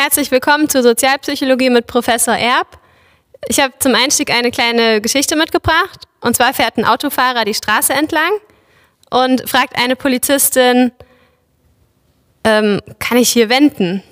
Herzlich willkommen zur Sozialpsychologie mit Professor Erb. Ich habe zum Einstieg eine kleine Geschichte mitgebracht. Und zwar fährt ein Autofahrer die Straße entlang und fragt eine Polizistin, ähm, kann ich hier wenden?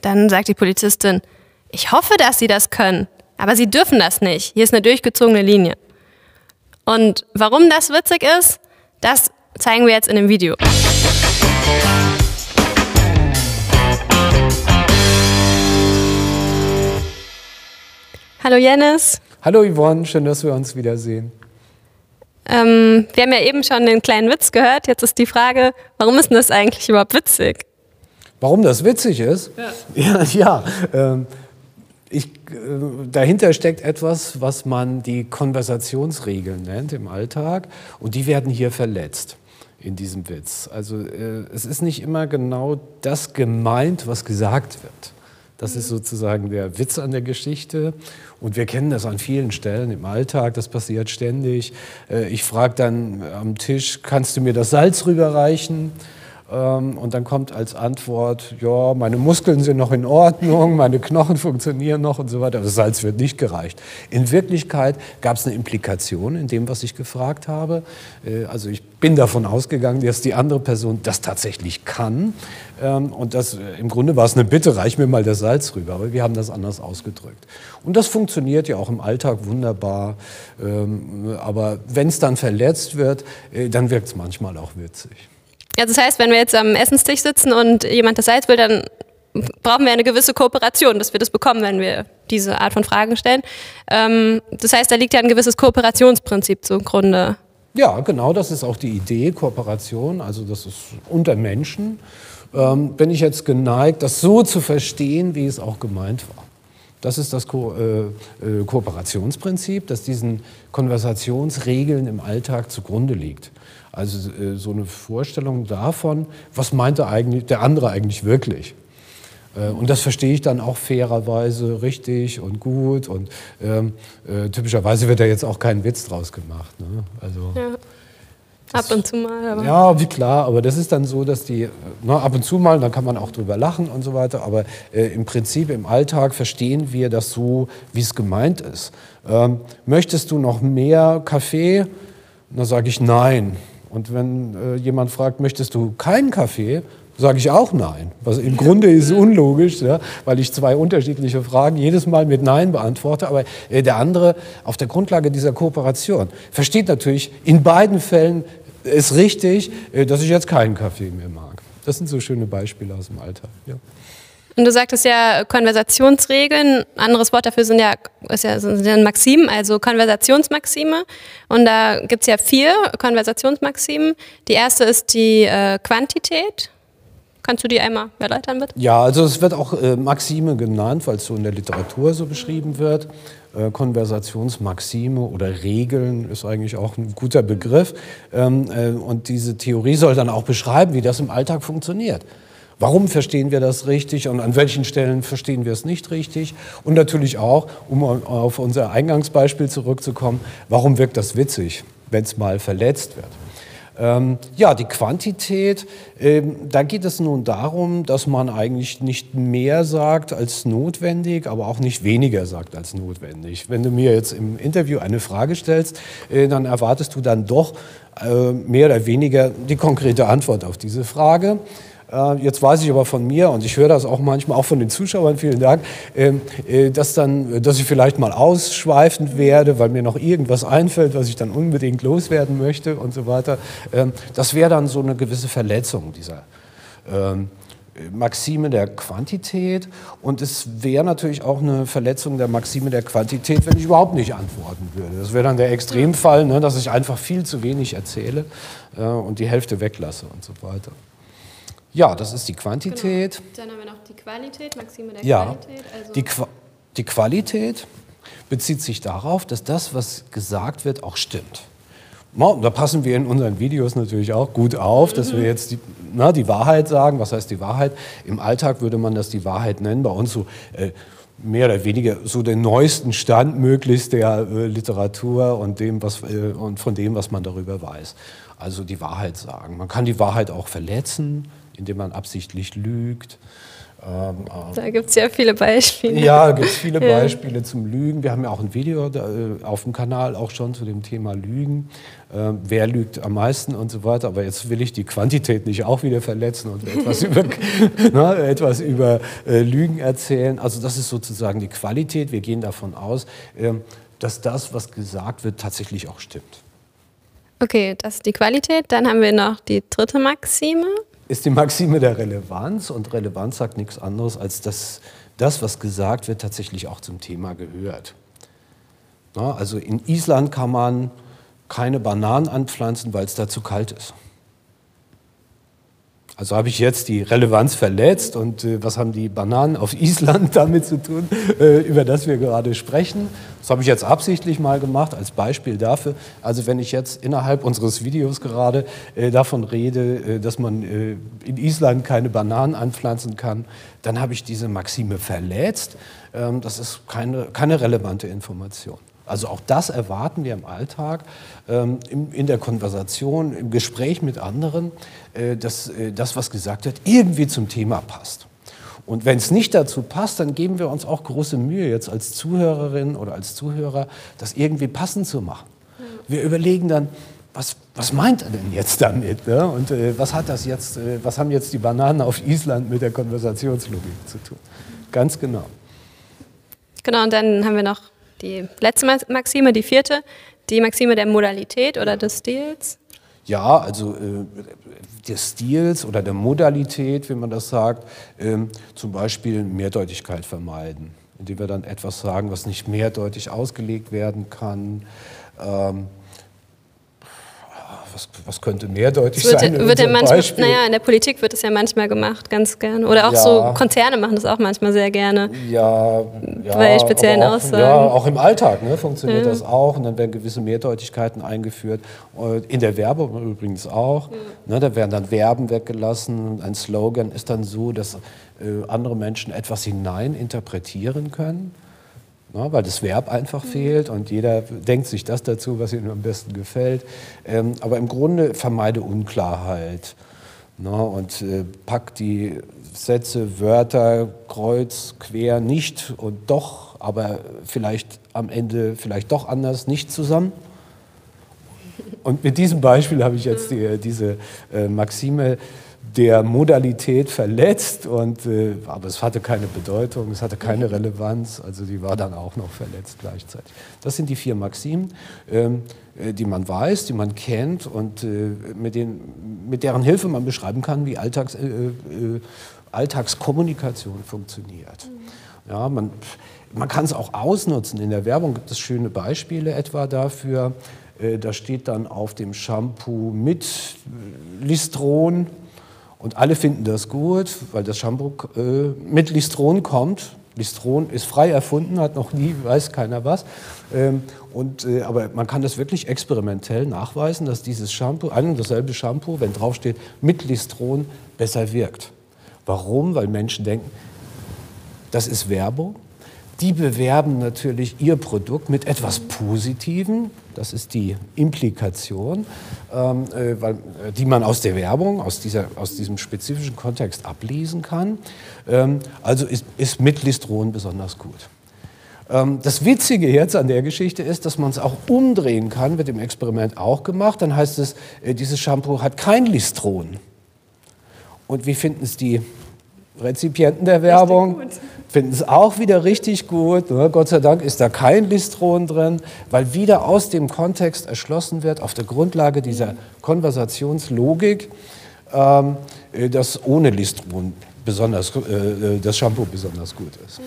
Dann sagt die Polizistin, ich hoffe, dass Sie das können, aber Sie dürfen das nicht. Hier ist eine durchgezogene Linie. Und warum das witzig ist, das zeigen wir jetzt in dem Video. Hallo Jennis. Hallo Yvonne, schön, dass wir uns wiedersehen. Ähm, wir haben ja eben schon den kleinen Witz gehört. Jetzt ist die Frage, warum ist denn das eigentlich überhaupt witzig? Warum das witzig ist? Ja, ja, ja ähm, ich, äh, dahinter steckt etwas, was man die Konversationsregeln nennt im Alltag und die werden hier verletzt in diesem Witz. Also äh, es ist nicht immer genau das gemeint, was gesagt wird. Das ist sozusagen der Witz an der Geschichte. Und wir kennen das an vielen Stellen im Alltag, das passiert ständig. Äh, ich frage dann am Tisch, kannst du mir das Salz rüberreichen? Ähm, und dann kommt als Antwort, ja, meine Muskeln sind noch in Ordnung, meine Knochen funktionieren noch und so weiter. Das Salz wird nicht gereicht. In Wirklichkeit gab es eine Implikation in dem, was ich gefragt habe. Äh, also ich bin davon ausgegangen, dass die andere Person das tatsächlich kann. Ähm, und das, äh, im Grunde war es eine Bitte, reich mir mal das Salz rüber. Aber wir haben das anders ausgedrückt. Und das funktioniert ja auch im Alltag wunderbar. Ähm, aber wenn es dann verletzt wird, äh, dann wirkt es manchmal auch witzig. Also das heißt, wenn wir jetzt am Essenstisch sitzen und jemand das Salz will, dann brauchen wir eine gewisse Kooperation, dass wir das bekommen, wenn wir diese Art von Fragen stellen. Ähm, das heißt, da liegt ja ein gewisses Kooperationsprinzip zugrunde. Ja, genau, das ist auch die Idee, Kooperation, also das ist unter Menschen. Ähm, bin ich jetzt geneigt, das so zu verstehen, wie es auch gemeint war. Das ist das Ko äh, äh, Kooperationsprinzip, das diesen Konversationsregeln im Alltag zugrunde liegt. Also äh, so eine Vorstellung davon, was meinte eigentlich der andere eigentlich wirklich. Äh, und das verstehe ich dann auch fairerweise richtig und gut. Und ähm, äh, typischerweise wird da jetzt auch kein Witz draus gemacht. Ne? Also, ja. Ab und zu mal. Aber. Ja, wie klar, aber das ist dann so, dass die, na, ab und zu mal, dann kann man auch drüber lachen und so weiter, aber äh, im Prinzip im Alltag verstehen wir das so, wie es gemeint ist. Ähm, möchtest du noch mehr Kaffee? Dann sage ich nein. Und wenn äh, jemand fragt, möchtest du keinen Kaffee, sage ich auch nein. Was im Grunde ist unlogisch, ja, weil ich zwei unterschiedliche Fragen jedes Mal mit Nein beantworte. Aber äh, der andere auf der Grundlage dieser Kooperation versteht natürlich in beiden Fällen ist richtig, äh, dass ich jetzt keinen Kaffee mehr mag. Das sind so schöne Beispiele aus dem Alltag. Ja. Und du sagtest ja Konversationsregeln. Anderes Wort dafür sind ja, ist ja, sind ja Maximen, also Konversationsmaxime. Und da gibt es ja vier Konversationsmaximen. Die erste ist die äh, Quantität. Kannst du die einmal erläutern, bitte? Ja, also es wird auch äh, Maxime genannt, weil es so in der Literatur so beschrieben wird. Äh, Konversationsmaxime oder Regeln ist eigentlich auch ein guter Begriff. Ähm, äh, und diese Theorie soll dann auch beschreiben, wie das im Alltag funktioniert. Warum verstehen wir das richtig und an welchen Stellen verstehen wir es nicht richtig? Und natürlich auch, um auf unser Eingangsbeispiel zurückzukommen, warum wirkt das witzig, wenn es mal verletzt wird? Ähm, ja, die Quantität, ähm, da geht es nun darum, dass man eigentlich nicht mehr sagt als notwendig, aber auch nicht weniger sagt als notwendig. Wenn du mir jetzt im Interview eine Frage stellst, äh, dann erwartest du dann doch äh, mehr oder weniger die konkrete Antwort auf diese Frage. Äh, jetzt weiß ich aber von mir, und ich höre das auch manchmal auch von den Zuschauern, vielen Dank, ähm, äh, dass, dann, dass ich vielleicht mal ausschweifend werde, weil mir noch irgendwas einfällt, was ich dann unbedingt loswerden möchte und so weiter. Ähm, das wäre dann so eine gewisse Verletzung dieser ähm, Maxime der Quantität und es wäre natürlich auch eine Verletzung der Maxime der Quantität, wenn ich überhaupt nicht antworten würde. Das wäre dann der Extremfall, ne, dass ich einfach viel zu wenig erzähle äh, und die Hälfte weglasse und so weiter. Ja, das ist die Quantität. Genau. Dann haben wir noch die Qualität, Maxime der ja, Qualität. Also die, Qua die Qualität bezieht sich darauf, dass das, was gesagt wird, auch stimmt. Da passen wir in unseren Videos natürlich auch gut auf, dass wir mhm. jetzt die, na, die Wahrheit sagen. Was heißt die Wahrheit? Im Alltag würde man das die Wahrheit nennen. Bei uns so äh, mehr oder weniger so den neuesten Stand möglichst der äh, Literatur und, dem, was, äh, und von dem, was man darüber weiß. Also die Wahrheit sagen. Man kann die Wahrheit auch verletzen indem man absichtlich lügt. Ähm, äh, da gibt es ja viele Beispiele. Ja, gibt es viele Beispiele ja. zum Lügen. Wir haben ja auch ein Video da, äh, auf dem Kanal auch schon zu dem Thema Lügen. Ähm, wer lügt am meisten und so weiter. Aber jetzt will ich die Quantität nicht auch wieder verletzen und etwas über, na, ne, etwas über äh, Lügen erzählen. Also das ist sozusagen die Qualität. Wir gehen davon aus, äh, dass das, was gesagt wird, tatsächlich auch stimmt. Okay, das ist die Qualität. Dann haben wir noch die dritte Maxime ist die Maxime der Relevanz und Relevanz sagt nichts anderes, als dass das, was gesagt wird, tatsächlich auch zum Thema gehört. Na, also in Island kann man keine Bananen anpflanzen, weil es da zu kalt ist. Also habe ich jetzt die Relevanz verletzt und äh, was haben die Bananen auf Island damit zu tun, äh, über das wir gerade sprechen? Das habe ich jetzt absichtlich mal gemacht als Beispiel dafür. Also wenn ich jetzt innerhalb unseres Videos gerade äh, davon rede, äh, dass man äh, in Island keine Bananen anpflanzen kann, dann habe ich diese Maxime verletzt. Ähm, das ist keine, keine relevante Information. Also auch das erwarten wir im Alltag, ähm, in der Konversation, im Gespräch mit anderen, äh, dass äh, das, was gesagt wird, irgendwie zum Thema passt. Und wenn es nicht dazu passt, dann geben wir uns auch große Mühe, jetzt als Zuhörerin oder als Zuhörer, das irgendwie passend zu machen. Wir überlegen dann, was, was meint er denn jetzt damit? Ne? Und äh, was hat das jetzt, äh, was haben jetzt die Bananen auf Island mit der Konversationslogik zu tun? Ganz genau. Genau, und dann haben wir noch die letzte Maxime, die vierte, die Maxime der Modalität oder des Stils. Ja, also äh, des Stils oder der Modalität, wie man das sagt, äh, zum Beispiel Mehrdeutigkeit vermeiden, indem wir dann etwas sagen, was nicht mehrdeutig ausgelegt werden kann. Ähm, was, was könnte mehrdeutig wird, sein? Wird manchmal, Beispiel? naja, in der Politik wird es ja manchmal gemacht, ganz gerne. Oder auch ja. so Konzerne machen das auch manchmal sehr gerne. Ja, ja bei speziellen auch, Aussagen. Ja, auch im Alltag ne, funktioniert ja. das auch. Und dann werden gewisse Mehrdeutigkeiten eingeführt. In der Werbung übrigens auch. Ne, da werden dann Verben weggelassen. Ein Slogan ist dann so, dass äh, andere Menschen etwas hinein interpretieren können. Na, weil das Verb einfach fehlt und jeder denkt sich das dazu, was ihm am besten gefällt. Ähm, aber im Grunde vermeide Unklarheit na, und äh, pack die Sätze, Wörter kreuz, quer, nicht und doch, aber vielleicht am Ende vielleicht doch anders, nicht zusammen. Und mit diesem Beispiel habe ich jetzt die, diese äh, Maxime der Modalität verletzt, und, äh, aber es hatte keine Bedeutung, es hatte keine Relevanz, also die war dann auch noch verletzt gleichzeitig. Das sind die vier Maximen, ähm, äh, die man weiß, die man kennt und äh, mit, denen, mit deren Hilfe man beschreiben kann, wie Alltags, äh, äh, Alltagskommunikation funktioniert. Ja, man, man kann es auch ausnutzen. In der Werbung gibt es schöne Beispiele etwa dafür. Äh, da steht dann auf dem Shampoo mit Listron und alle finden das gut, weil das Shampoo äh, mit Listron kommt. Listron ist frei erfunden, hat noch nie, weiß keiner was. Ähm, und, äh, aber man kann das wirklich experimentell nachweisen, dass dieses Shampoo, ein und dasselbe Shampoo, wenn draufsteht, mit Listron besser wirkt. Warum? Weil Menschen denken, das ist Werbung, die bewerben natürlich ihr Produkt mit etwas Positivem. Das ist die Implikation, ähm, äh, weil, äh, die man aus der Werbung, aus, dieser, aus diesem spezifischen Kontext ablesen kann. Ähm, also ist, ist mit Listron besonders gut. Ähm, das Witzige jetzt an der Geschichte ist, dass man es auch umdrehen kann, wird im Experiment auch gemacht. Dann heißt es, äh, dieses Shampoo hat kein Listron. Und wie finden es die Rezipienten der Werbung? finden es auch wieder richtig gut. Ne? Gott sei Dank ist da kein Listron drin, weil wieder aus dem Kontext erschlossen wird, auf der Grundlage dieser Konversationslogik, ähm, äh, dass ohne Listron besonders, äh, äh, das Shampoo besonders gut ist.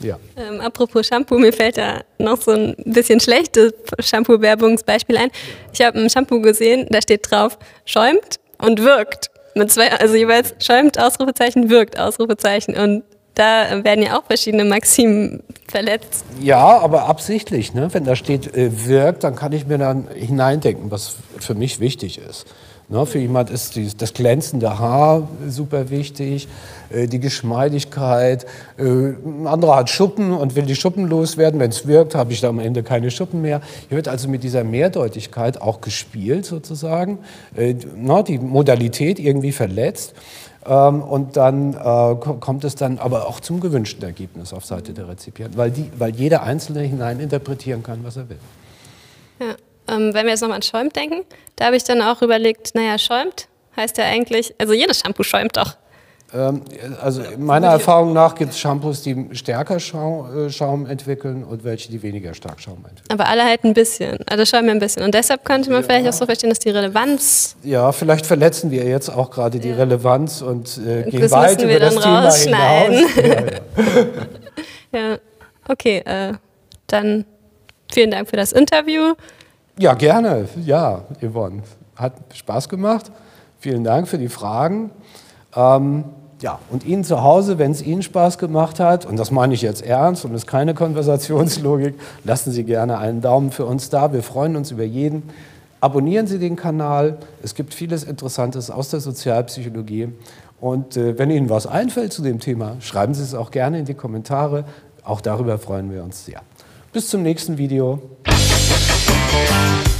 Ja. Ähm, apropos Shampoo, mir fällt da noch so ein bisschen schlechtes Shampoo-Werbungsbeispiel ein. Ich habe ein Shampoo gesehen, da steht drauf, schäumt und wirkt. Mit zwei, also jeweils schäumt, Ausrufezeichen, wirkt, Ausrufezeichen. Und da werden ja auch verschiedene Maximen verletzt. Ja, aber absichtlich. Ne? Wenn da steht äh, wirkt, dann kann ich mir dann hineindenken, was für mich wichtig ist. Ne? Für jemand ist die, das glänzende Haar super wichtig, äh, die Geschmeidigkeit. Äh, ein anderer hat Schuppen und will die Schuppen loswerden. Wenn es wirkt, habe ich da am Ende keine Schuppen mehr. Hier wird also mit dieser Mehrdeutigkeit auch gespielt sozusagen. Äh, na, die Modalität irgendwie verletzt. Ähm, und dann äh, kommt es dann aber auch zum gewünschten Ergebnis auf Seite der Rezipienten, weil, die, weil jeder Einzelne hineininterpretieren kann, was er will. Ja, ähm, wenn wir jetzt nochmal an Schäumt denken, da habe ich dann auch überlegt, naja, Schäumt heißt ja eigentlich, also jedes Shampoo schäumt doch. Ähm, also meiner Erfahrung nach gibt es Shampoos, die stärker Schaum, äh, Schaum, entwickeln und welche, die weniger stark Schaum entwickeln. Aber alle halt ein bisschen, also schäumen ein bisschen. Und deshalb könnte man ja. vielleicht auch so verstehen, dass die Relevanz... Ja, vielleicht verletzen wir jetzt auch gerade die ja. Relevanz und äh, gehen das weit über das Thema hinaus. ja, ja, okay, äh, dann vielen Dank für das Interview. Ja, gerne. Ja, Yvonne. Hat Spaß gemacht. Vielen Dank für die Fragen. Ähm, ja, und Ihnen zu Hause, wenn es Ihnen Spaß gemacht hat, und das meine ich jetzt ernst und ist keine Konversationslogik, lassen Sie gerne einen Daumen für uns da. Wir freuen uns über jeden. Abonnieren Sie den Kanal. Es gibt vieles Interessantes aus der Sozialpsychologie. Und äh, wenn Ihnen was einfällt zu dem Thema, schreiben Sie es auch gerne in die Kommentare. Auch darüber freuen wir uns sehr. Bis zum nächsten Video. Música